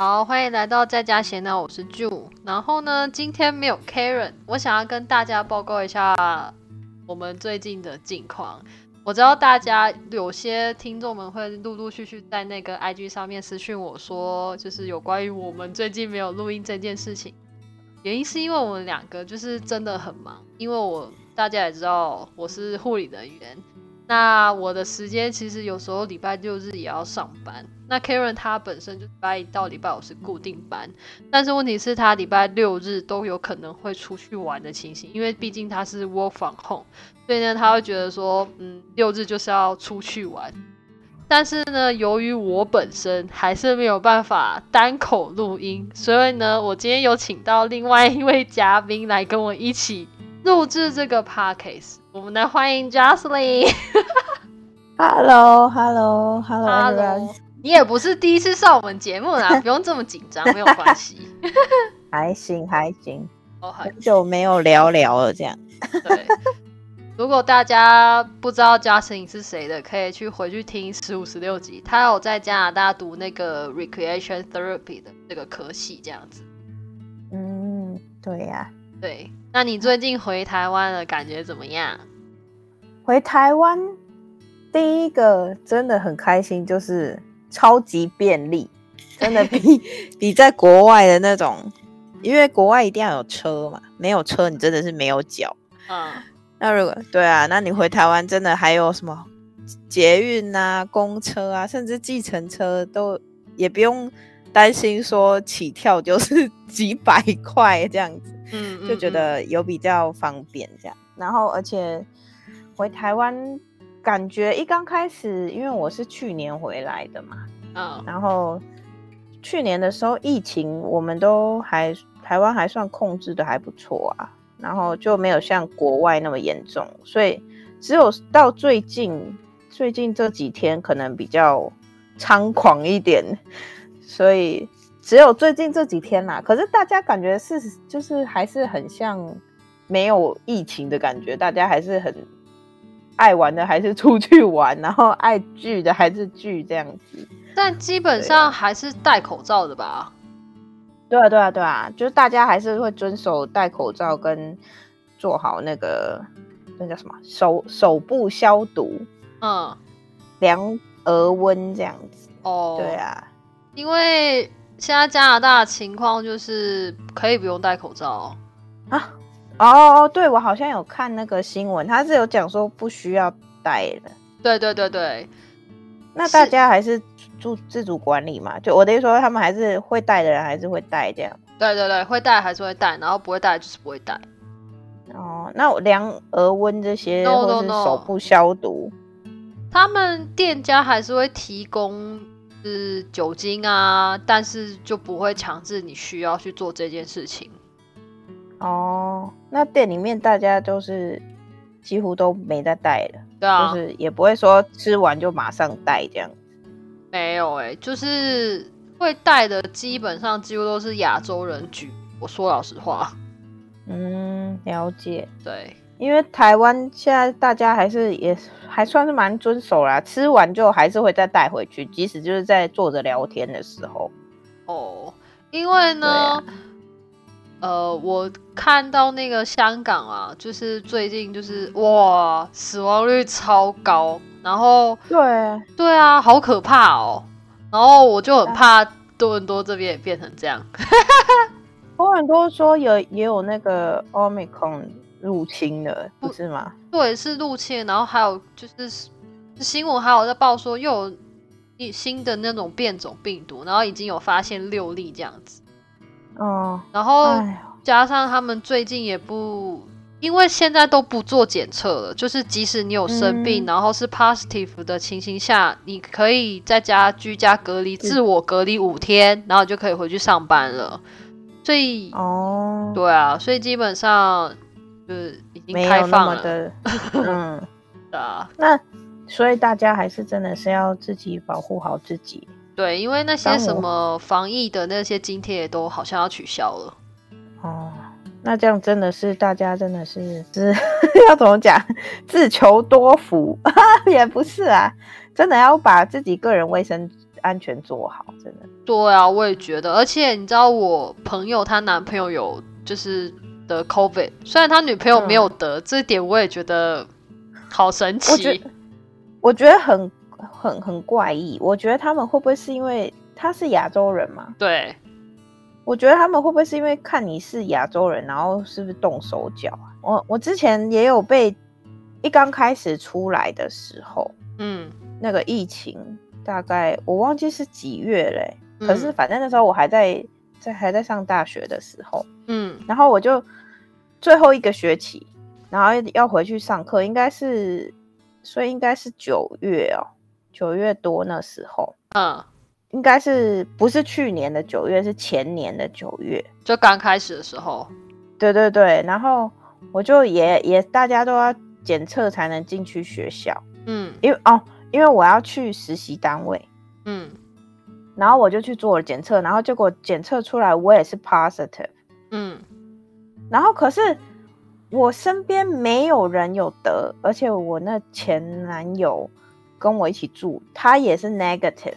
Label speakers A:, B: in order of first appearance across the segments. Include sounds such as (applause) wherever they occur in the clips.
A: 好，欢迎来到在家闲聊，我是 Ju。然后呢，今天没有 Karen，我想要跟大家报告一下我们最近的近况。我知道大家有些听众们会陆陆续续在那个 IG 上面私讯我说，就是有关于我们最近没有录音这件事情。原因是因为我们两个就是真的很忙，因为我大家也知道我是护理人员，那我的时间其实有时候礼拜六日也要上班。那 Karen 他本身就礼拜一到礼拜五是固定班，但是问题是，他礼拜六日都有可能会出去玩的情形，因为毕竟他是 work from home，所以呢，他会觉得说，嗯，六日就是要出去玩。但是呢，由于我本身还是没有办法单口录音，所以呢，我今天有请到另外一位嘉宾来跟我一起录制这个 podcast。我们来欢迎 Jocelyn。
B: Hello，Hello，Hello，everyone。
A: 你也不是第一次上我们节目啦，(laughs) 不用这么紧张，没有关系。(laughs)
B: 还行还行，
A: 哦，
B: 很久没有聊聊了，这样。
A: 对。如果大家不知道 Justin 是谁的，可以去回去听十五、十六集，他有在加拿大读那个 Recreation Therapy 的这个科系，这样子。
B: 嗯，对呀、
A: 对，那你最近回台湾了，感觉怎么样？
B: 回台湾第一个真的很开心，就是超级便利，真的比 (laughs) 比在国外的那种，因为国外一定要有车嘛，没有车你真的是没有脚。
A: 嗯，
B: 那如果对啊，那你回台湾真的还有什么捷运啊、公车啊，甚至计程车都也不用担心说起跳就是 (laughs) 几百块这样子，
A: 嗯
B: 就觉得有比较方便这样。然后而且回台湾感觉一刚开始，因为我是去年回来的嘛，
A: 嗯
B: 然后去年的时候疫情我们都还台湾还算控制的还不错啊，然后就没有像国外那么严重，所以只有到最近最近这几天可能比较猖狂一点，所以只有最近这几天啦。可是大家感觉是就是还是很像没有疫情的感觉，大家还是很爱玩的还是出去玩，然后爱聚的还是聚这样子。
A: 但基本上还是戴口罩的吧？
B: 对啊，对啊，对啊，就是大家还是会遵守戴口罩跟做好那个那叫什么手手部消毒、
A: 嗯，
B: 量额温这样子。
A: 哦，
B: 对，啊，
A: 因为现在加拿大的情况就是可以不用戴口罩。
B: 啊，哦，对我好像有看那个新闻，他是有讲说不需要戴的。
A: 对对对对，
B: 那大家还是注自主管理嘛？就我的意思说，他们还是会戴的人还是会戴这样。
A: 对对对，会戴还是会戴，然后不会戴就是不会戴。
B: 哦，那量额温这些
A: No,
B: 或
A: no,
B: 是手部消毒
A: 他们店家还是会提供是酒精啊，但是就不会强制你需要去做这件事情。
B: 哦，那店里面大家都是几乎都没在带了。
A: 对啊，
B: 就是也不会说吃完就马上带这样。
A: 没有哎、就是会带的基本上几乎都是亚洲人居。我说老实话，
B: 嗯，了解。
A: 对，
B: 因为台湾现在大家还是也还算是蛮遵守啦，吃完就还是会再带回去，即使就是在坐着聊天的时候。
A: 哦，因为呢，
B: 啊
A: 呃，我看到那个香港啊，就是最近就是哇，死亡率超高，然后
B: 对，
A: 对啊，好可怕哦，然后我就很怕多伦多这边也变成这样。(laughs)
B: 我很多说有也有那个 Omicron 入侵了，不是吗？
A: 对，是入侵，然后还有就是新闻还有在报说又有一新的那种变种病毒，然后已经有发现六例这样子，
B: 哦，
A: 然后加上他们最近也不，因为现在都不做检测了，就是即使你有生病，
B: 嗯
A: 然后是 positive 的情形下，你可以在家居家隔离、自我隔离五天，然后就可以回去上班了。所以，
B: 哦，
A: 对啊，所以基本上就是已经开放了，
B: 么的，(laughs) 嗯，(laughs)
A: 对啊。
B: 那所以大家还是真的是要自己保护好自己。
A: 对，因为那些什么防疫的那些津贴都好像要取消了。
B: 哦，那这样真的是大家真的是是 (laughs) 要怎么讲？自求多福也不是啊，真的要把自己个人卫生安全做好，真的。
A: 对啊，我也觉得。而且你知道，我朋友她男朋友有就是得 COVID，虽然他女朋友没有得，这一点我也觉得好神奇。
B: 我觉我觉得很很很怪异。我觉得他们会不会是因为他是亚洲人嘛？
A: 对。
B: 我觉得他们会不会是因为看你是亚洲人，然后是不是动手脚啊？我我之前也有被一刚开始出来的时候，嗯，那个疫情大概我忘记是几月嘞，可是反正那时候我还在在还在上大学的时候，嗯，然后我就最后一个学期，然后要回去上课，应该是所以应该是九月哦，九月多那时候，嗯。应该是不是去年的九月，是前年的九月，
A: 就刚开始的时候。
B: 对对对，然后我就也也大家都要检测才能进去学校。嗯，因为哦，因为我要去实习单位。嗯，然后我就去做了检测，然后结果检测出来我也是 positive。嗯，然后可是我身边没有人有得，而且我那前男友跟我一起住，他也是 negative。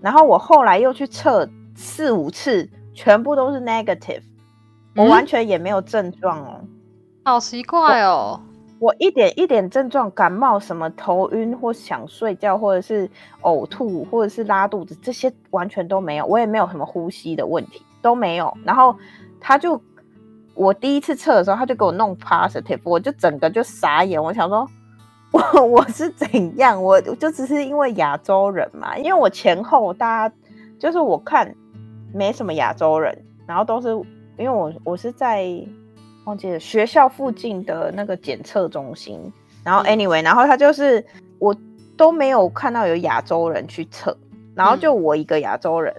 B: 然后我后来又去测四五次，全部都是 negative，我完全也没有症状哦，
A: 好奇怪哦，
B: 我一点一点症状，感冒什么头晕或想睡觉，或者是呕吐，或者是拉肚子，这些完全都没有，我也没有什么呼吸的问题都没有。然后他就我第一次测的时候，他就给我弄 positive，我就整个就傻眼，我想说。我我是怎样？我就只是因为亚洲人嘛，因为我前后大家就是我看没什么亚洲人，然后都是因为我我是在忘记了学校附近的那个检测中心，然后 anyway，然后他就是我都没有看到有亚洲人去测，然后就我一个亚洲人，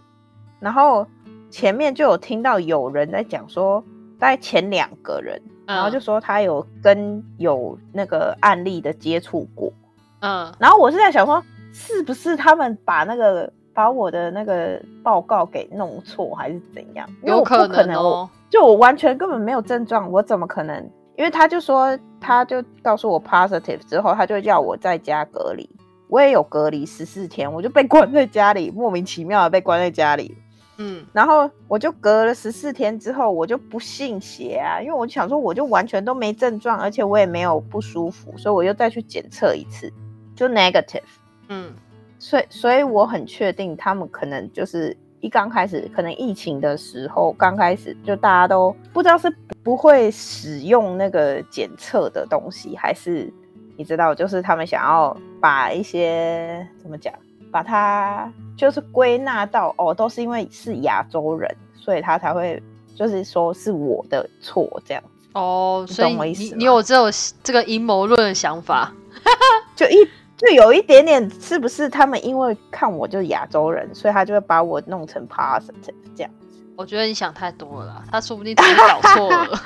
B: 然后前面就有听到有人在讲说，大概前两个人。然后就说他有跟有那个案例的接触过，嗯，然后我是在想说，是不是他们把那个把我的那个报告给弄错，还是怎样？
A: 有可能哦，
B: 就我完全根本没有症状，我怎么可能？因为他就说，他就告诉我 positive 之后，他就叫我在家隔离，我也有隔离十四天，我就被关在家里，莫名其妙的被关在家里。嗯，然后我就隔了十四天之后，我就不信邪啊，因为我想说，我就完全都没症状，而且我也没有不舒服，所以我又再去检测一次，就 negative。嗯，所以所以我很确定，他们可能就是一刚开始，可能疫情的时候刚开始，就大家都不知道是不会使用那个检测的东西，还是你知道，就是他们想要把一些怎么讲？把它就是归纳到哦，都是因为是亚洲人，所以他才会就是说是我的错这样子
A: 哦。所以你你有这种这个阴谋论的想法，(laughs)
B: 就一就有一点点，是不是他们因为看我就是亚洲人，所以他就会把我弄成 positive 这样子？
A: 我觉得你想太多了，他说不定真的搞错了。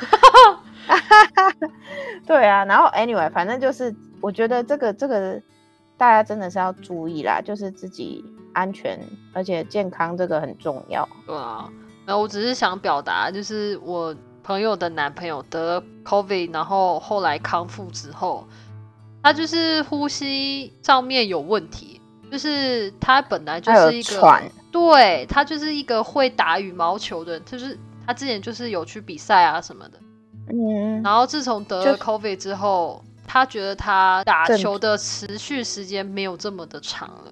A: (laughs)
B: 对啊，然后 anyway，反正就是我觉得这个这个。大家真的是要注意啦，就是自己安全而且健康，这个很重要。
A: 对啊，然后我只是想表达，就是我朋友的男朋友得 COVID，然后后来康复之后，他就是呼吸上面有问题，就是他本来就是一个，对他就是一个会打羽毛球的人，就是他之前就是有去比赛啊什么的，嗯，然后自从得了 COVID 之后。他觉得他打球的持续时间没有这么的长了。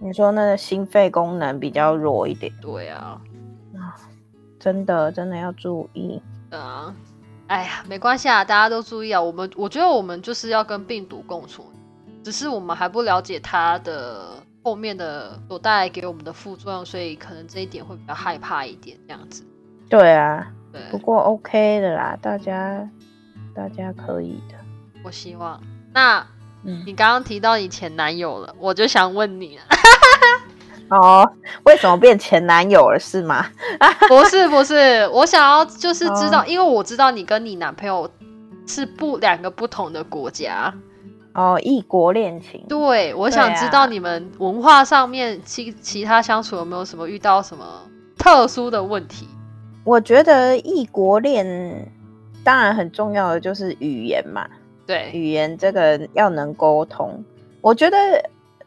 B: 你说那个心肺功能比较弱一点。
A: 对啊，
B: 啊，真的真的要注意。
A: 啊，哎呀，没关系啊，大家都注意啊。我们我觉得我们就是要跟病毒共处，只是我们还不了解它的后面的所带来给我们的副作用，所以可能这一点会比较害怕一点这样子。
B: 对啊，对，不过 OK 的啦，大家大家可以的。
A: 我希望，那你刚刚提到你前男友了，我就想问你，(laughs)
B: 哦，为什么变前男友了是吗？(laughs)
A: 不是不是，我想要就是知道，因为我知道你跟你男朋友是不两个不同的国家，
B: 哦，异国恋情。
A: 对，我想知道你们文化上面其其他相处有没有什么遇到什么特殊的问题？
B: 我觉得异国恋当然很重要的就是语言嘛。
A: 对
B: 语言这个要能沟通，我觉得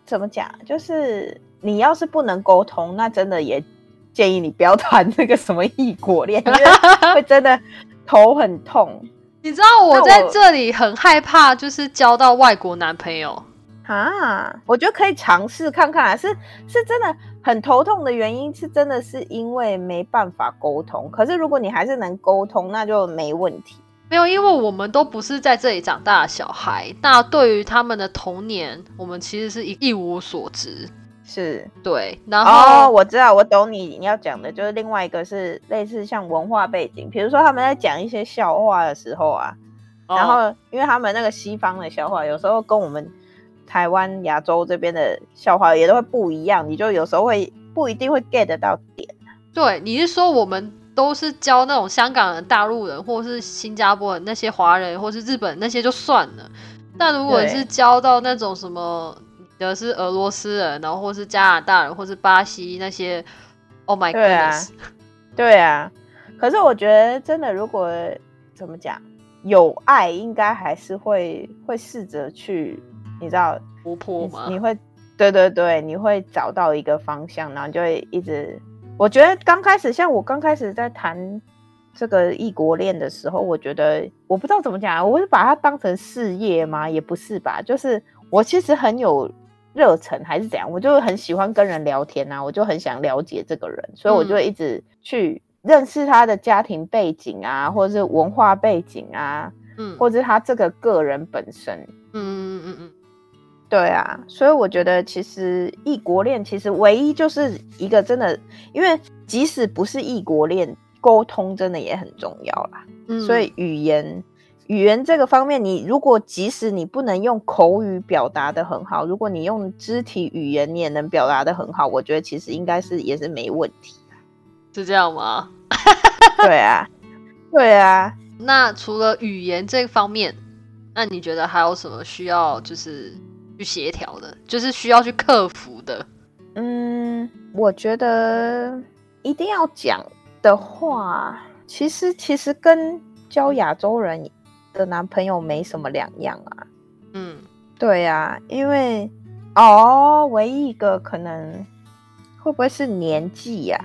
B: 怎么讲，就是你要是不能沟通，那真的也建议你不要谈那个什么异国恋，(laughs) 会真的头很痛
A: 你知道我在这里很害怕，就是交到外国男朋友。
B: 啊。我觉得可以尝试看看啊，是是真的很头痛的原因，是真的是因为没办法沟通。可是如果你还是能沟通，那就没问题。
A: 没有，因为我们都不是在这里长大的小孩，那对于他们的童年，我们其实是一一无所知。
B: 是
A: 对，然
B: 哦，
A: 后、
B: 我知道，我懂你你要讲的，就是另外一个是类似像文化背景，比如说他们在讲一些笑话的时候啊，然
A: 哦
B: 后因为他们那个西方的笑话，有时候跟我们台湾亚洲这边的笑话也都会不一样，你就有时候会不一定会 get 得到点。
A: 对，你是说我们都是教那种香港人、大陆人，或是新加坡人那些华人，或是日本那些就算了。但如果是教到那种什么，你的是俄罗斯人，然后或是加拿大人，或是巴西那些，Oh my
B: 对啊
A: goodness，、
B: 对啊，可是我觉得真的，如果怎么讲，有爱应该还是会会试着去，你知道，
A: 突破吗？
B: 你会，对对对，你会找到一个方向，然后就会一直。我觉得刚开始，像我刚开始在谈这个异国恋的时候，我觉得我不知道怎么讲啊，我是把它当成事业吗？也不是吧，就是我其实很有热忱，还是怎样，我就很喜欢跟人聊天啊，我就很想了解这个人，所以我就一直去认识他的家庭背景啊，或者是文化背景啊，
A: 嗯，
B: 或者是他这个个人本身。
A: 嗯嗯嗯嗯
B: 对啊，所以我觉得其实异国恋其实唯一就是一个真的，因为即使不是异国恋，沟通真的也很重要啦。
A: 嗯，
B: 所以语言语言这个方面，你如果即使你不能用口语表达的很好，如果你用肢体语言你也能表达的很好，我觉得其实应该是也是没问题。
A: 是这样吗？(laughs)
B: 对啊，对啊，
A: 那除了语言这方面，那你觉得还有什么需要就是去协调的，就是需要去克服的？
B: 嗯，我觉得一定要讲的话，其实其实跟交亚洲人的男朋友没什么两样啊。
A: 嗯
B: 对呀、因为哦，唯一一个可能会不会是年纪呀、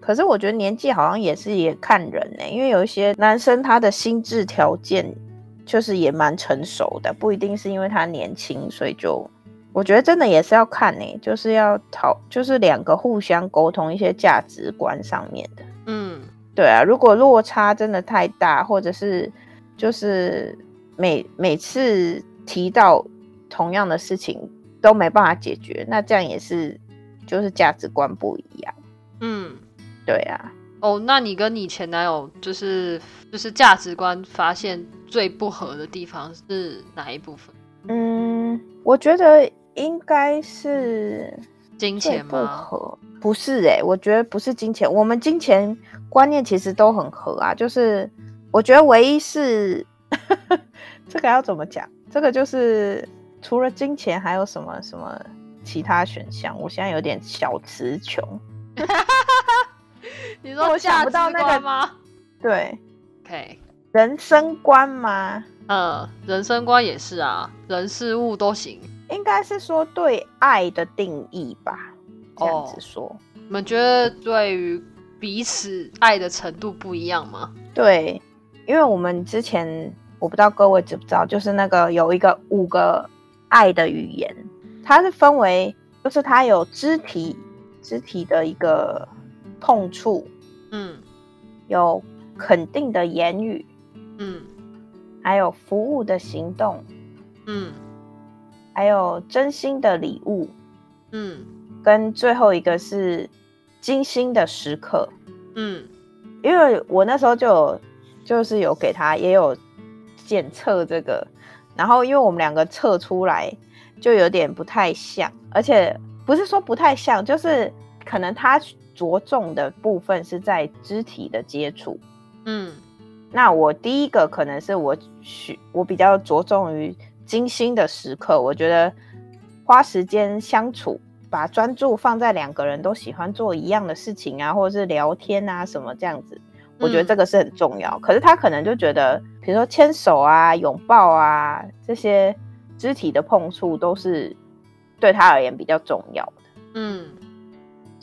B: 可是我觉得年纪好像也是也看人呢、因为有一些男生他的心智条件就是也蛮成熟的，不一定是因为他年轻，所以就我觉得真的也是要看呢、就是要讨，就是两个互相沟通一些价值观上面的。
A: 嗯
B: 对啊，如果落差真的太大，或者是就是每每次提到同样的事情都没办法解决，那这样也是就是价值观不一样。
A: 嗯。
B: 对啊，
A: 哦，那你跟你前男友就是就是价值观发现最不合的地方是哪一部分？
B: 嗯，我觉得应该是
A: 金钱不？
B: 合，不是哎、我觉得不是金钱，我们金钱观念其实都很合啊，就是我觉得唯一是 (laughs) 这个要怎么讲？这个就是除了金钱还有什么什么其他选项？我现在有点小词穷。(laughs) (laughs)
A: 你说
B: 我想不到那个
A: 吗
B: 对
A: ，？OK，
B: 人生观吗？
A: 嗯，人生观也是啊，人事物都行。
B: 应该是说对爱的定义吧，这样
A: 哦
B: 子说。
A: 你们觉得对于彼此爱的程度不一样吗？
B: 对，因为我们之前我不知道各位知不知道，就是那个有一个五个爱的语言，它是分为，就是它有肢体肢体的一个碰触，
A: 嗯。
B: 有肯定的言语，
A: 嗯。
B: 还有服务的行动，
A: 嗯。
B: 还有真心的礼物，
A: 嗯。
B: 跟最后一个是精心的时刻。
A: 嗯。
B: 因为我那时候就有就是有给他也有检测这个，然后因为我们两个测出来就有点不太像，而且不是说不太像，就是可能他着重的部分是在肢体的接触。
A: 嗯
B: 那我第一个可能是我需我比较着重于精心的时刻，我觉得花时间相处，把专注放在两个人都喜欢做一样的事情啊，或者是聊天啊什么这样子，我觉得
A: 嗯
B: 这个是很重要。可是他可能就觉得，比如说牵手啊、拥抱啊这些肢体的碰触都是对他而言比较重要的。
A: 嗯，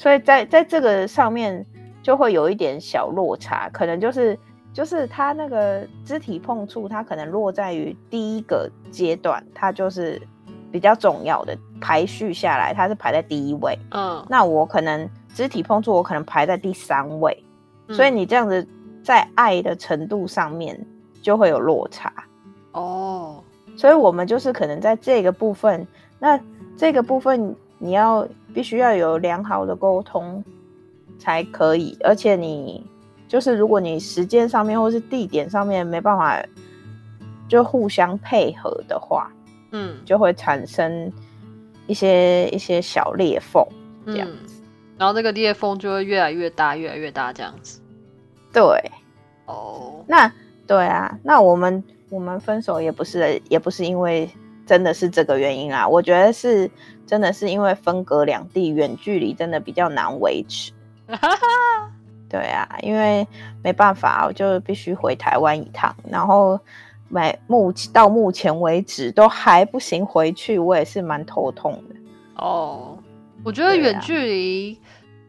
B: 所以在在这个上面就会有一点小落差，可能就是就是他那个肢体碰触，它可能落在于第一个阶段，它就是比较重要的排序下来，它是排在第一位。
A: 嗯，
B: 那我可能肢体碰触，我可能排在第三位，
A: 嗯
B: 所以你这样子在爱的程度上面就会有落差。
A: 哦，
B: 所以我们就是可能在这个部分，那这个部分你要必须要有良好的沟通才可以，而且你就是如果你时间上面或是地点上面没办法就互相配合的话，
A: 嗯，
B: 就会产生一些一些小裂缝。这样
A: 嗯，然后那个裂缝就会越来越大，越来越大，这样子。
B: 对，
A: 哦，
B: 那对啊，那我们我们分手也不是也不是因为真的是这个原因啦，我觉得是真的是因为分隔两地，远距离真的比较难维持。(laughs) 对啊，因为没办法，我就必须回台湾一趟，然后每目到目前为止都还不行回去，我也是蛮头痛的。
A: 哦，我觉得远距离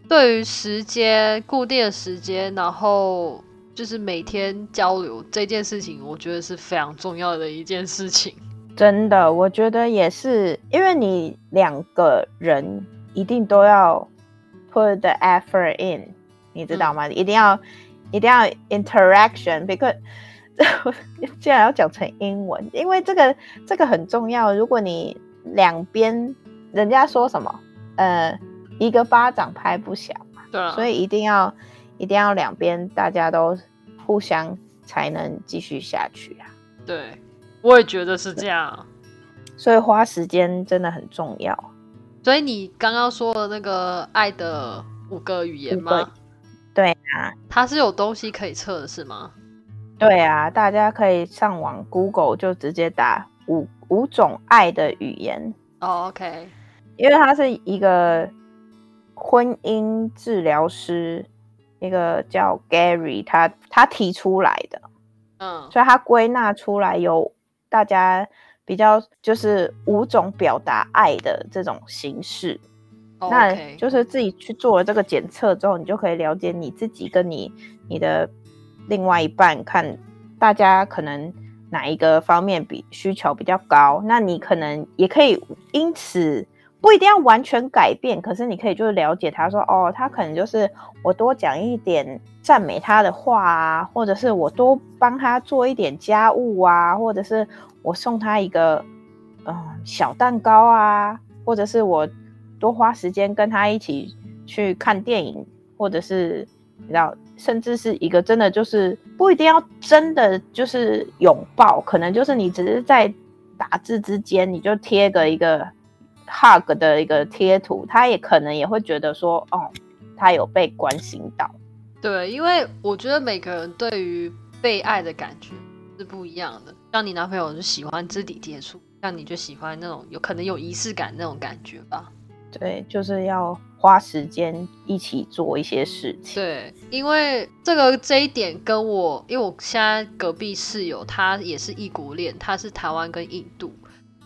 A: 对于时间固定的时间，然后就是每天交流这件事情，我觉得是非常重要的一件事情。
B: 真的，我觉得也是，因为你两个人一定都要 put the effort in，你知道吗？一定要一定要 interaction，because (laughs) (laughs) 既然要讲成英文，因为这个这个很重要。如果你两边人家说什么，呃，一个巴掌拍不响，
A: 对啊，
B: 所以一定要一定要两边大家都互相才能继续下去啊。
A: 对，我也觉得是这样。
B: 所以花时间真的很重要。
A: 所以你刚刚说的那个爱的五个语言吗？
B: 对啊，
A: 它是有东西可以测的，是吗？
B: 对啊，大家可以上网 Google 就直接打五五种爱的语言，
A: 哦，OK，
B: 因为它是一个婚姻治疗师，一个叫 Gary，他他提出来的，
A: 嗯，
B: 所以他归纳出来有大家比较就是五种表达爱的这种形式。
A: 哦
B: 那就是自己去做了这个检测之后，你就可以了解你自己跟你你的另外一半，看大家可能哪一个方面比需求比较高，那你可能也可以因此不一定要完全改变，可是你可以就是了解他说，哦，他可能就是我多讲一点赞美他的话啊，或者是我多帮他做一点家务啊，或者是我送他一个嗯小蛋糕啊，或者是我多花时间跟他一起去看电影，或者是你知道，甚至是一个真的就是不一定要真的就是拥抱，可能就是你只是在打字之间，你就贴个一个 hug 的一个贴图，他也可能也会觉得说，哦，他有被关心到。
A: 对，因为我觉得每个人对于被爱的感觉是不一样的。像你男朋友就喜欢肢体接触，像你就喜欢那种有可能有仪式感那种感觉吧。
B: 对，就是要花时间一起做一些事情。
A: 对，因为这个这一点跟我，因为我现在隔壁室友他也是异国恋，他是台湾跟印度，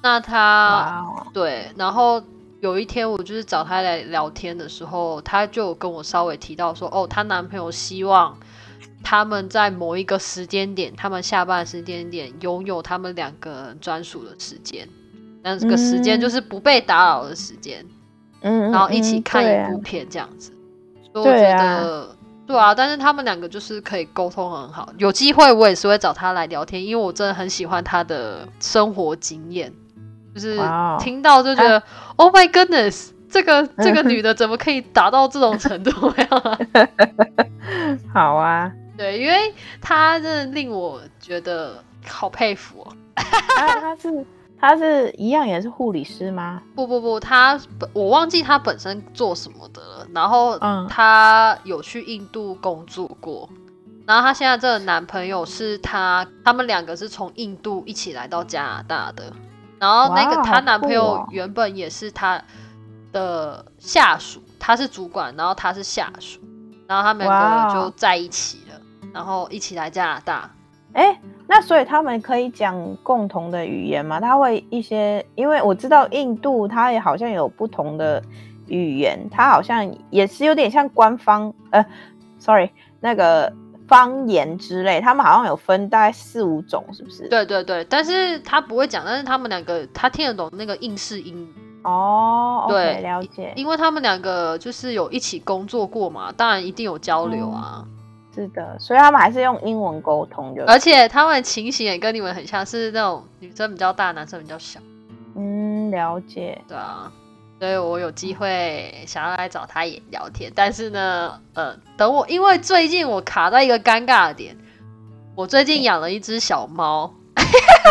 A: 那他对，然后有一天我就是找她来聊天的时候，她就跟我稍微提到说，哦，她男朋友希望他们在某一个时间点，他们下班的时间点拥有他们两个人专属的时间，那这个时间就是不被打扰的时间，
B: 嗯，
A: 然后一起
B: 嗯
A: 看一部片这样子。所以我觉得。对啊，但是他们两个就是可以沟通很好，有机会我也是会找他来聊天，因为我真的很喜欢他的生活经验，就是听到就觉得、Oh my goodness，这个 (laughs) 这个女的怎么可以达到这种程度？呀 (laughs) 啊
B: 好啊，
A: 对，因为她真的令我觉得好佩服哦。
B: 他他是她是一样也是护理师吗？
A: 不不不，她我忘记她本身做什么的了，然后
B: 嗯
A: 她有去印度工作过。然后她现在这个男朋友是她，他们两个是从印度一起来到加拿大的。然后那个她男朋友原本也是她的下属，他是主管，然后他是下属，然后他们两个就在一起了，然后一起来加拿大。
B: 哎，那所以他们可以讲共同的语言吗？他会一些，因为我知道印度它也好像有不同的语言，它好像也是有点像官方呃，sorry，那个方言之类，他们好像有分大概四五种，是不是？
A: 对对对，但是他不会讲，但是他们两个他听得懂那个应试英语。
B: 哦，
A: 对
B: 了解，
A: 因为他们两个就是有一起工作过嘛，当然一定有交流啊。
B: 是的，所以他们还是用英文沟通的。
A: 而且他们情形也跟你们很像，是那种女生比较大，男生比较小。
B: 嗯，了解。
A: 对啊，所以我有机会想要来找他也聊天，但是呢，呃，等我，因为最近我卡在一个尴尬的点，我最近养了一只小猫。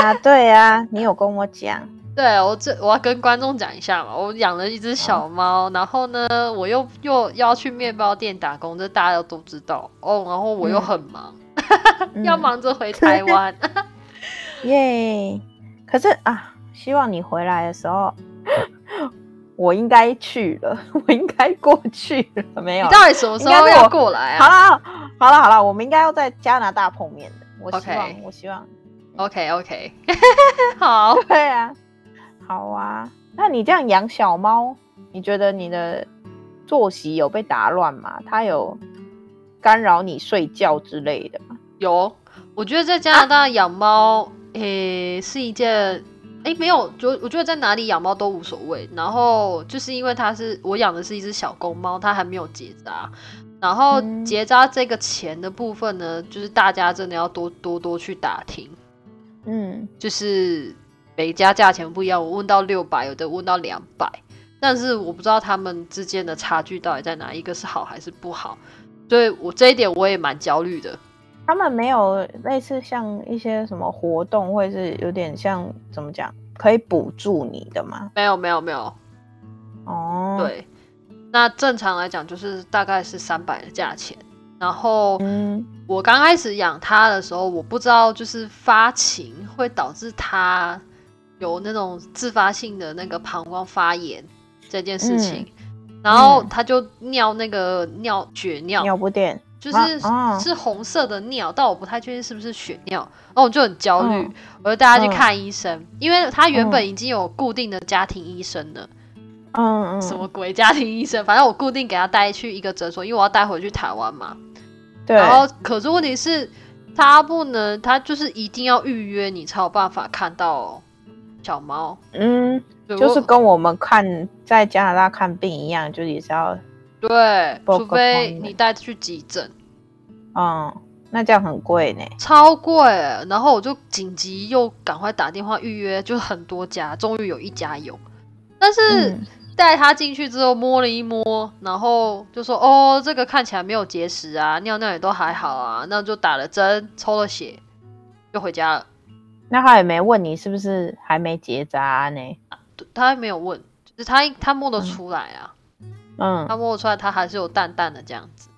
B: 啊，对啊，你有跟我讲。(laughs)
A: 对我这我要跟观众讲一下嘛，我养了一只小猫，然后呢，我又又要去面包店打工，这大家都知道哦。然后我又很忙，(laughs) 要忙着回 (laughs) 台湾。
B: 耶！可是啊，希望你回来的时候，我应该去了，(laughs) 我应该过去了，没有？
A: 你到底什么时候要过来啊？
B: 好了，好了，好了，我们应该要在加拿大碰面的。我希望，我希望。
A: OK，OK，(laughs) 好。
B: 对啊。好啊，那你这样养小猫，你觉得你的作息有被打乱吗？它有干扰你睡觉之类的吗？
A: 有，我觉得在加拿大养猫，诶，是一件，诶，没有，就我觉得在哪里养猫都无所谓。然后就是因为它是我养的是一只小公猫，它还没有结扎。然后结扎这个钱的部分呢，就是大家真的要多多多去打听，嗯，就是。每家价钱不一样，我问到六百，有的问到两百，但是我不知道他们之间的差距到底在哪，一个是好还是不好，所以我这一点我也蛮焦虑的。
B: 他们没有类似像一些什么活动，或者是有点像怎么讲，可以补助你的吗？
A: 没有，没有，没有。
B: 哦，
A: 对，那正常来讲就是大概是三百的价钱。然后，嗯，我刚开始养它的时候，我不知道就是发情会导致它。有那种自发性的那个膀胱发炎这件事情，然后他就尿那个尿血尿
B: 尿不垫，
A: 就是是红色的尿，但我不太确定是不是血尿，然后我就很焦虑，我就带他去看医生，因为他原本已经有固定的家庭医生了，嗯嗯，什么鬼家庭医生，反正我固定给他带去一个诊所，因为我要带回去台湾嘛，
B: 对，
A: 然后可是问题是，他不能，他就是一定要预约你才有办法看到。小猫，
B: 嗯，就是跟我们看在加拿大看病一样，就也是要
A: 对，除非你带去急诊，
B: 嗯，那这样很贵呢，
A: 超贵。然后我就紧急又赶快打电话预约，就很多家，终于有一家有。但是带他进去之后摸了一摸，然后就说：“哦，这个看起来没有结石啊，尿尿也都还好啊。”那就打了针，抽了血，就回家了。
B: 那他也没问你是不是还没结扎呢？
A: 他没有问，就是他他摸得出来啊，嗯，他摸出来，它还是有淡淡的这样子，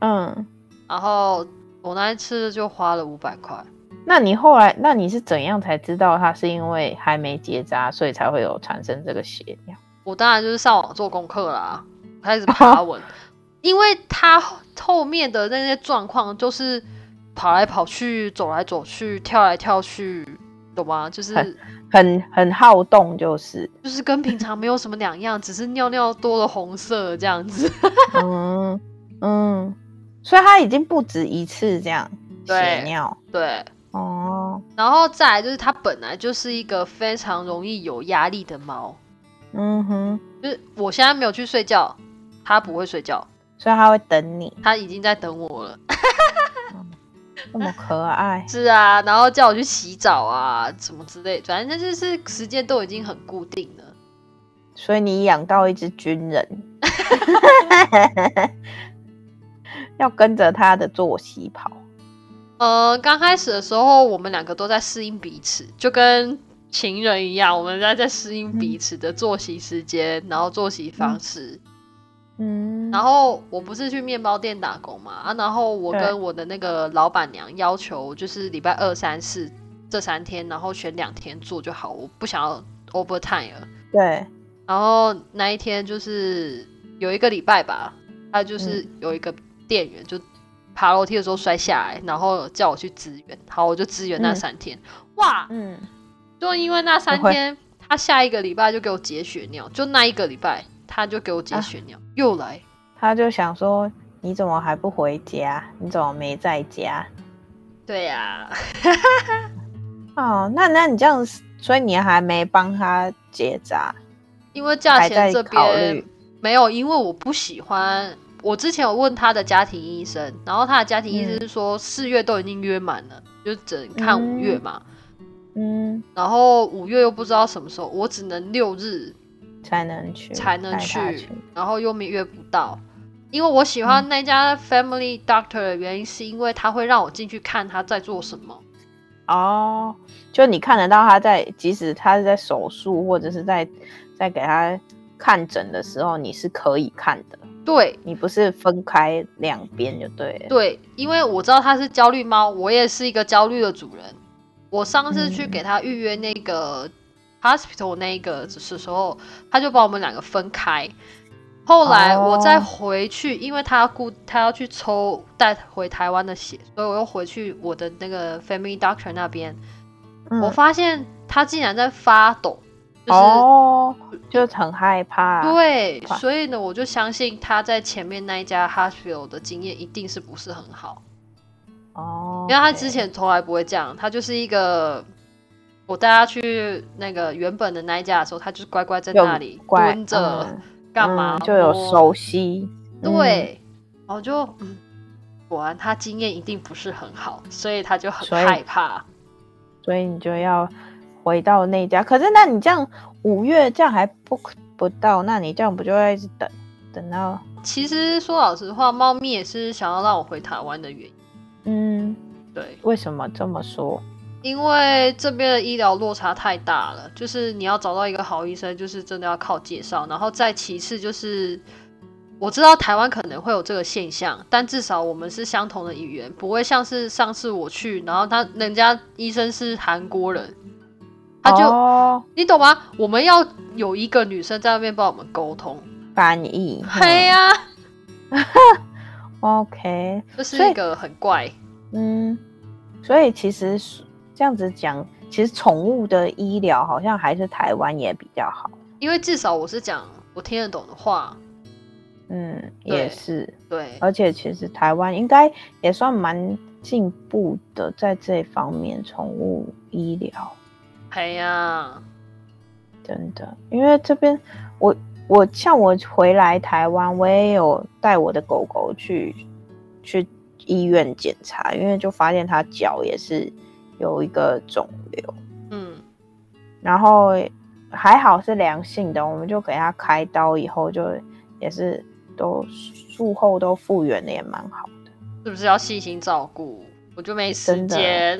A: 嗯，然后我那一次就花了五百块。
B: 那你后来，那你是怎样才知道它是因为还没结扎，所以才会有产生这个血尿？
A: 我当然就是上网做功课啦，开始爬文，(laughs) 因为他后面的那些状况就是。跑来跑去，走来走去，跳来跳去，懂吗？就是
B: 很很好动，就是
A: 就是跟平常没有什么两样，只是尿尿多了红色这样子。
B: 嗯嗯，所以他已经不止一次这样血尿。
A: 对哦，然后再来就是它本来就是一个非常容易有压力的猫。嗯哼，就是我现在没有去睡觉，它不会睡觉，
B: 所以它会等你。
A: 它已经在等我了。
B: 那么可爱
A: 是啊，然后叫我去洗澡啊，什么之类，反正就是时间都已经很固定了。
B: 所以你养到一只军人，(laughs) 要跟着他的作息跑。
A: 呃，刚开始的时候，我们两个都在适应彼此，就跟情人一样，我们在在适应彼此的作息时间，然后作息方式。嗯，然后我不是去面包店打工嘛啊，然后我跟我的那个老板娘要求，就是礼拜二、三、四这三天，然后选两天做就好，我不想要 overtime 了。
B: 对，
A: 然后那一天就是有一个礼拜吧，他就是有一个店员就爬楼梯的时候摔下来，然后叫我去支援，好，我就支援那三天。哇，嗯，就因为那三天，他下一个礼拜就给我解血尿，就那一个礼拜。他就给我接玄鸟，又来。
B: 他就想说，你怎么还不回家？你怎么没在家？
A: 对呀、
B: 哦，那那你这样子，所以你还没帮他结扎？
A: 因为价钱这
B: 考
A: 边
B: 虑
A: 没有，因为我不喜欢。我之前有问他的家庭医生，然后他的家庭医生
B: 嗯
A: 是说四月都已经约满了，就只能看五月嘛。
B: 嗯，
A: 然后五月又不知道什么时候，我只能六日
B: 才能去，
A: 才能去
B: 去。
A: 然后又没约不到。因为我喜
B: 嗯
A: 欢那家 Family Doctor 的原因，是因为他会让我进去看他在做什么。
B: 哦，就你看得到他在，即使他是在手术或者是在在给他看诊的时候，你是可以看的，
A: 对
B: 你不是分开两边就对了。
A: 对，因为我知道他是焦虑猫，我也是一个焦虑的主人。我上次去
B: 嗯
A: 给他预约那个 hospital 那一个只是时候，他就把我们两个分开。后来我再
B: 哦
A: 回去，因为他要顾他要去抽带回台湾的血，所以我又回去我的那个 family doctor 那边。
B: 嗯
A: 我发现他竟然在发抖，就是、
B: 哦，就很害怕。
A: 对，所以呢，我就相信他在前面那一家 hospital 的经验一定是不是很好。
B: 哦，
A: 因为他之前从来不会这样，他就是一个我带他去那个原本的那一家的时候，他就是乖乖在那里
B: 乖
A: 蹲着
B: 嗯
A: 干嘛、
B: 嗯就有熟悉。嗯，
A: 对，然后就嗯，果然他经验一定不是很好，所以他就很害怕。
B: 所以你就要回到那家。可是那你这样五月这样还不不到，那你这样不就要一直等等到
A: 其实说老实话，猫咪也是想要让我回台湾的原因。
B: 嗯？
A: 对，
B: 为什么这么说？
A: 因为这边的医疗落差太大了，就是你要找到一个好医生，就是真的要靠介绍，然后再其次就是我知道台湾可能会有这个现象，但至少我们是相同的语言，不会像是上次我去，然后他人家医生是韩国人，他就、
B: 哦、
A: 你懂吗？我们要有一个女生在那边帮我们沟通，
B: 翻译。
A: 嘿呀、(laughs) (laughs)
B: OK，
A: 这是一个很怪。
B: 嗯，所以其实是这样子讲，其实宠物的医疗好像还是台湾也比较好。
A: 因为至少我是讲我听得懂的话，
B: 嗯，也是。
A: 对，
B: 而且其实台湾应该也算蛮进步的，在这方面宠物医疗
A: 哎呀、
B: 真的，因为这边我我像我回来台湾，我也有带我的狗狗去去医院检查，因为就发现它脚也是有一个肿瘤，
A: 嗯，
B: 然后还好是良性的，我们就给他开刀以后就也是都术后都复原的也蛮好的。
A: 是不是要细心照顾？我就没时间。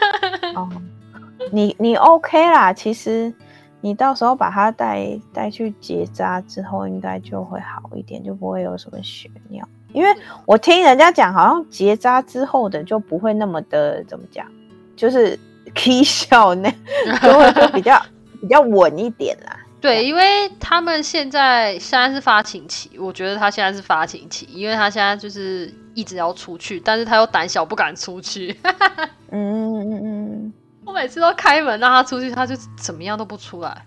A: (laughs)
B: 哦，你你 OK 啦，其实你到时候把它带带去结扎之后，应该就会好一点，就不会有什么血尿。因为我听人家讲，好像结扎之后的就不会那么的怎么讲，就是 k 笑那 (laughs) 就会就比较比较稳一点啦。
A: 对，因为他们现在现在是发情期，我觉得他现在是发情期，因为他现在就是一直要出去，但是他又胆小不敢出去。(laughs)
B: 嗯嗯嗯嗯，
A: 我每次都开门让他出去，他就怎么样都不出来。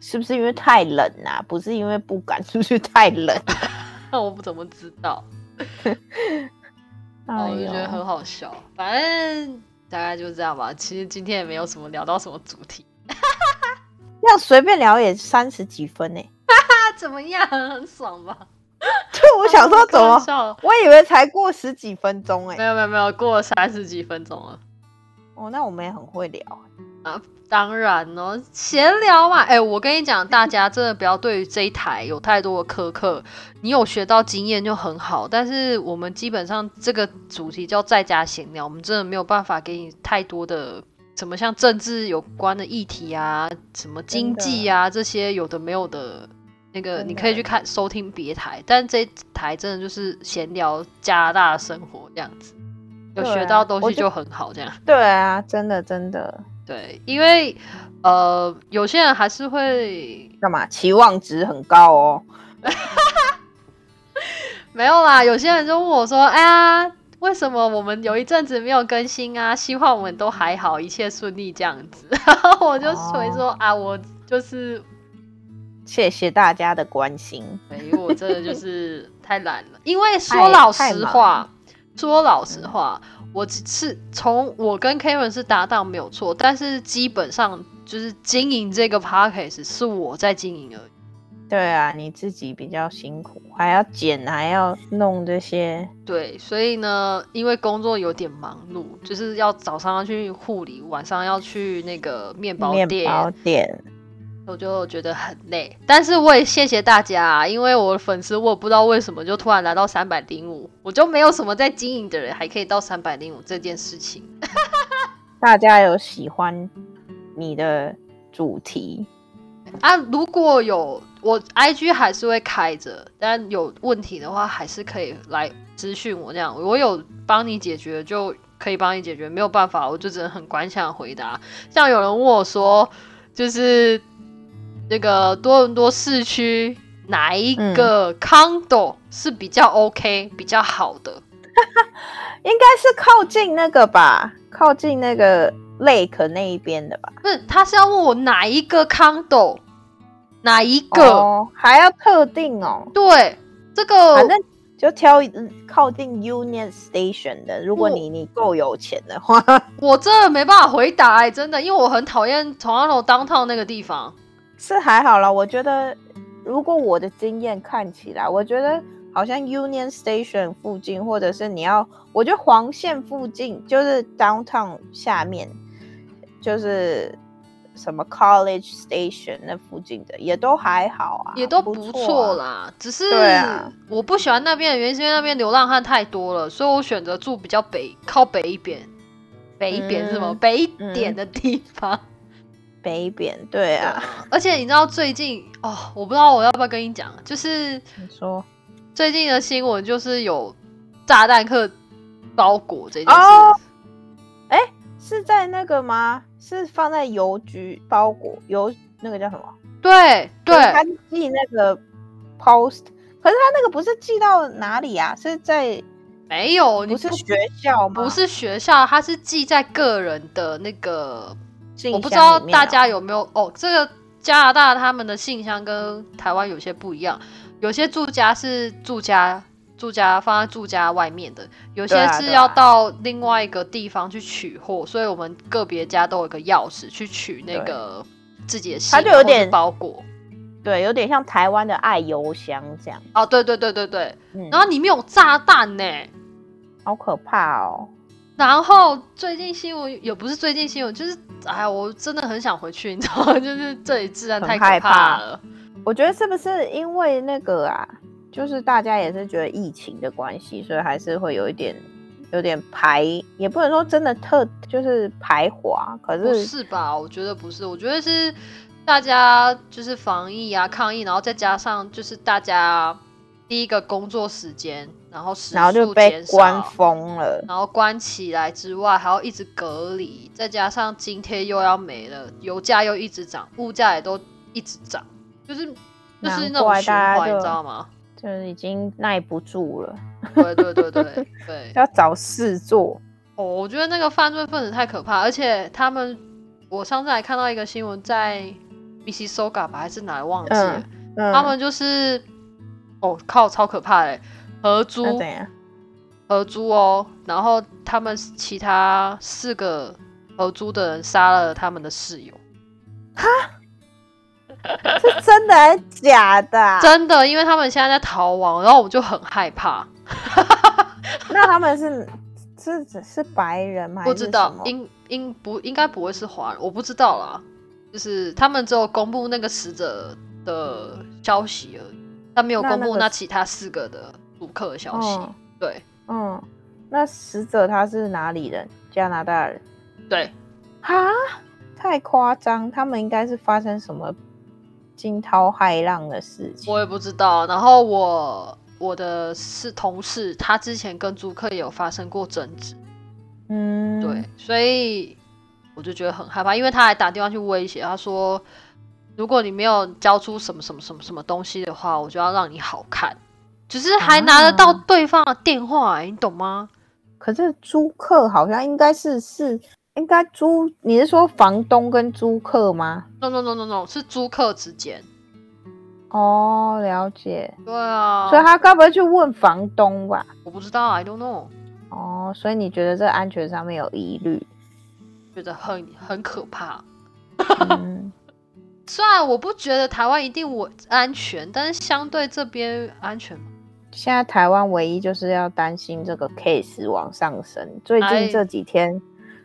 B: 是不是因为太冷啊？不是因为不敢出去太冷。
A: 那 (laughs) 我不怎么知道，
B: 哎
A: 我就觉得很好笑。反正大概就这样吧。其实今天也没有什么聊到什么主题，(laughs)
B: 这样随便聊也三十几分呢、
A: 欸 (laughs) 怎么样？很爽吧？(laughs)
B: 就我想说怎么我以为才过十几分钟哎、
A: 没有没有没有，过了三十几分钟了。
B: 哦，那我们也很会聊。
A: 当然哦，闲聊嘛。哎、我跟你讲，大家真的不要对于这一台有太多的苛刻。你有学到经验就很好，但是我们基本上这个主题叫在家闲聊，我们真的没有办法给你太多的什么像政治有关的议题啊，什么经济啊这些有的没有的。那个你可以去看收听别台，但这一台真的就是闲聊加拿大的生活这样子，有学到东西就很好这样。
B: 对啊，真的真的，
A: 对，因为呃，有些人还是会
B: 干嘛？期望值很高哦。(laughs)
A: 没有啦，有些人就问我说：“哎呀，为什么我们有一阵子没有更新啊？希望我们都还好，一切顺利这样子。”然后我就回说：“啊，我就是
B: 谢谢大家的关心。
A: 哎呦，我真的就是太懒了。因为说老实话，说老实话，我只是从我跟 Karen 是搭档没有错，但是基本上就是经营这个 podcast 是我在经营而已。
B: 对啊，你自己比较辛苦，还要剪，还要弄这些。
A: 对，所以呢，因为工作有点忙碌，就是要早上要去护理，晚上要去那个面包
B: 面，包店，
A: 我就觉得很累。但是我也谢谢大家、啊，因为我的粉丝，我不知道为什么就突然来到三百零五，我就没有什么在经营的人，还可以到三百零五这件事情。(laughs)
B: 大家有喜欢你的主题，
A: 啊，如果有我 IG 还是会开着，但有问题的话还是可以来咨询我这样，我有帮你解决就可以帮你解决，没有办法我就只能很官腔地回答。像有人问我说，就是那个多伦多市区哪一个 condo 是比较 OK、比较好的？(laughs)
B: 应该是靠近那个吧，靠近那个 lake 那一边的吧。
A: 不是，他是要问我哪一个 condo，哪一个？
B: 哦，还要特定哦，
A: 对，这个
B: 反正就挑嗯靠近 Union Station 的。如果你你够有钱的话，(laughs)
A: 我真的没办法回答哎、真的，因为我很讨厌 Toronto downtown 那个地方。
B: 是还好啦。我觉得，如果我的经验看起来，我觉得好像 Union Station 附近，或者是你要，我觉得黄线附近，就是 downtown 下面，就是什么 College Station 那附近的，也都还好啊，
A: 也都
B: 不
A: 不
B: 错
A: 啦，只是
B: 对啊
A: 我不喜欢那边的原因是因为那边流浪汉太多了，所以我选择住比较北靠北一边，北一边是什么？
B: 嗯
A: 北一点的地方。
B: 北边，对啊，
A: 而且你知道最近哦，我不知道我要不要跟你讲，就是
B: 你说
A: 最近的新闻就是有炸弹客包裹这件事。
B: 哦是在那个吗？是放在邮局包裹邮那个叫什么？
A: 对对，
B: 他寄那个 post，可是他那个不是寄到哪里啊？是在
A: 没有，你
B: 不是学校吗？
A: 不是学校，他是寄在个人的那个，
B: 信
A: 我不知道大家有没有哦。这个加拿大他们的信箱跟台湾有些不一样，有些住家是住家住家放在住家外面的，有些是要到另外一个地方去取货，所以我们个别家都有一个钥匙去取那个自己的信，
B: 它就有点
A: 包裹。
B: 对，有点像台湾的爱邮箱这样，
A: 哦，对对对对对，
B: 嗯，
A: 然后里面有炸弹呢。
B: 好可怕哦。
A: 然后最近新闻也不是最近新闻，就是哎呀，我真的很想回去，你知道吗？就是这里治安太可
B: 怕
A: 了。
B: 我觉得是不是因为那个啊，就是大家也是觉得疫情的关系，所以还是会有一点有点排，也不能说真的特就是排华，可
A: 不
B: 是
A: 是吧？我觉得不是，我觉得是大家就是防疫啊、抗疫，然后再加上就是大家第一个工作时间，然后时
B: 然后就被关封了。
A: 然后关起来之外，还要一直隔离，再加上津贴又要没了，油价又一直涨，物价也都一直涨，就是就是那种循环，你知道吗？(laughs)
B: 就是已经耐不住了，
A: 对对对对对。(laughs)
B: 要找事做。
A: 哦，我觉得那个犯罪分子太可怕，而且他们，我上次还看到一个新闻，在 Mississauga 吧，还是哪里忘记了，
B: 嗯，
A: 他们就是，哦靠，超可怕的，合租？合租哦，然后他们其他四个合租的人杀了他们的室友，哈？
B: 是真的还是假的啊、(laughs)
A: 真的，因为他们现在在逃亡，然后我就很害怕，
B: 那他们是是只是白人吗？(laughs)
A: 不知道应应不应该不会是华人，我不知道啦，就是他们只有公布那个死者的消息而已，他没有公布
B: 那
A: 其他四个的租客的消息，
B: 嗯
A: 对
B: 嗯，那死者他是哪里人？加拿大人？
A: 对，
B: 哈，太夸张！他们应该是发生什么惊涛骇浪的事情。
A: 我也不知道。然后我我的是同事，他之前跟租客也有发生过争执，
B: 嗯，
A: 对，，所以我就觉得很害怕，因为他还打电话去威胁，他说，如果你没有交出什么什么什么什么东西的话，我就要让你好看，只是还拿得到
B: 啊
A: 对方的电话、欸，你懂吗？
B: 可是租客好像应该是是应该租，你是说房东跟租客吗
A: ？no no no no no，是租客之间，
B: 哦，了解。
A: 对啊，
B: 所以他该不会去问房东吧？
A: 我不知道，I don't know，
B: 哦，所以你觉得这安全上面有疑虑？
A: 觉得很很可怕。
B: 嗯，
A: 虽然我不觉得台湾一定我安全，但是相对这边安全吗？
B: 现在台湾唯一就是要担心这个 case 往上升，最
A: 哎
B: 近这几天，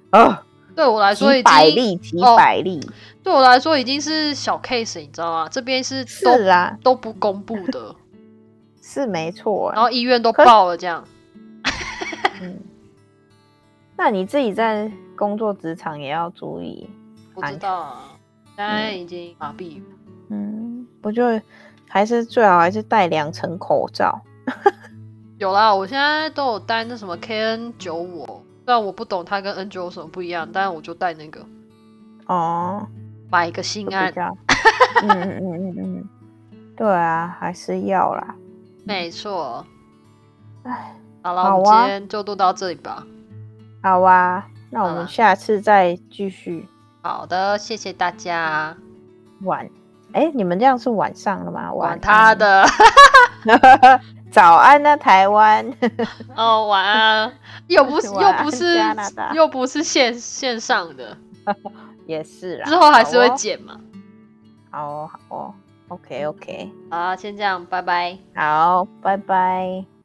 B: 啊，
A: 对我来说已
B: 几百
A: 经，
B: 例，几
A: 哦
B: 百例，
A: 对我来说已经是小 case，你知道吗？这边是都
B: 是啊，
A: 都不公布的，(laughs)
B: 是没错
A: 然
B: 啊。
A: 后医院都
B: 可
A: 爆了，这样。
B: 嗯，那你自己在工作职场也要注意。(laughs)
A: 我知道啊，现在已经麻痹了。
B: 嗯，我就还是最好还是戴两层口罩。(laughs)
A: 有啦，我现在都有戴那什么 KN 九五，虽然我不懂它跟 N 九有什么不一样，但是我就戴那个，
B: 哦，
A: 买个心安。
B: 就比较，嗯嗯嗯嗯嗯，对啊，还是要啦。
A: 没错。
B: 哎，
A: 好了，我们
B: 好啊
A: 今天就录到这里吧。
B: 好啊，那我们下次再继续
A: 好的，谢谢大家。
B: 晚。哎，你们这样是晚上了吗？晚
A: 管他
B: 安。
A: 的 (laughs)
B: 早安呢，台湾。(laughs)
A: 哦，晚安。又不是 (laughs) 又不是又不是线线上的，
B: 也是啦。
A: 之后还是会剪嘛。
B: 好哦，好哦。OK OK，
A: 好啊，先这样，拜拜。
B: 好，拜拜。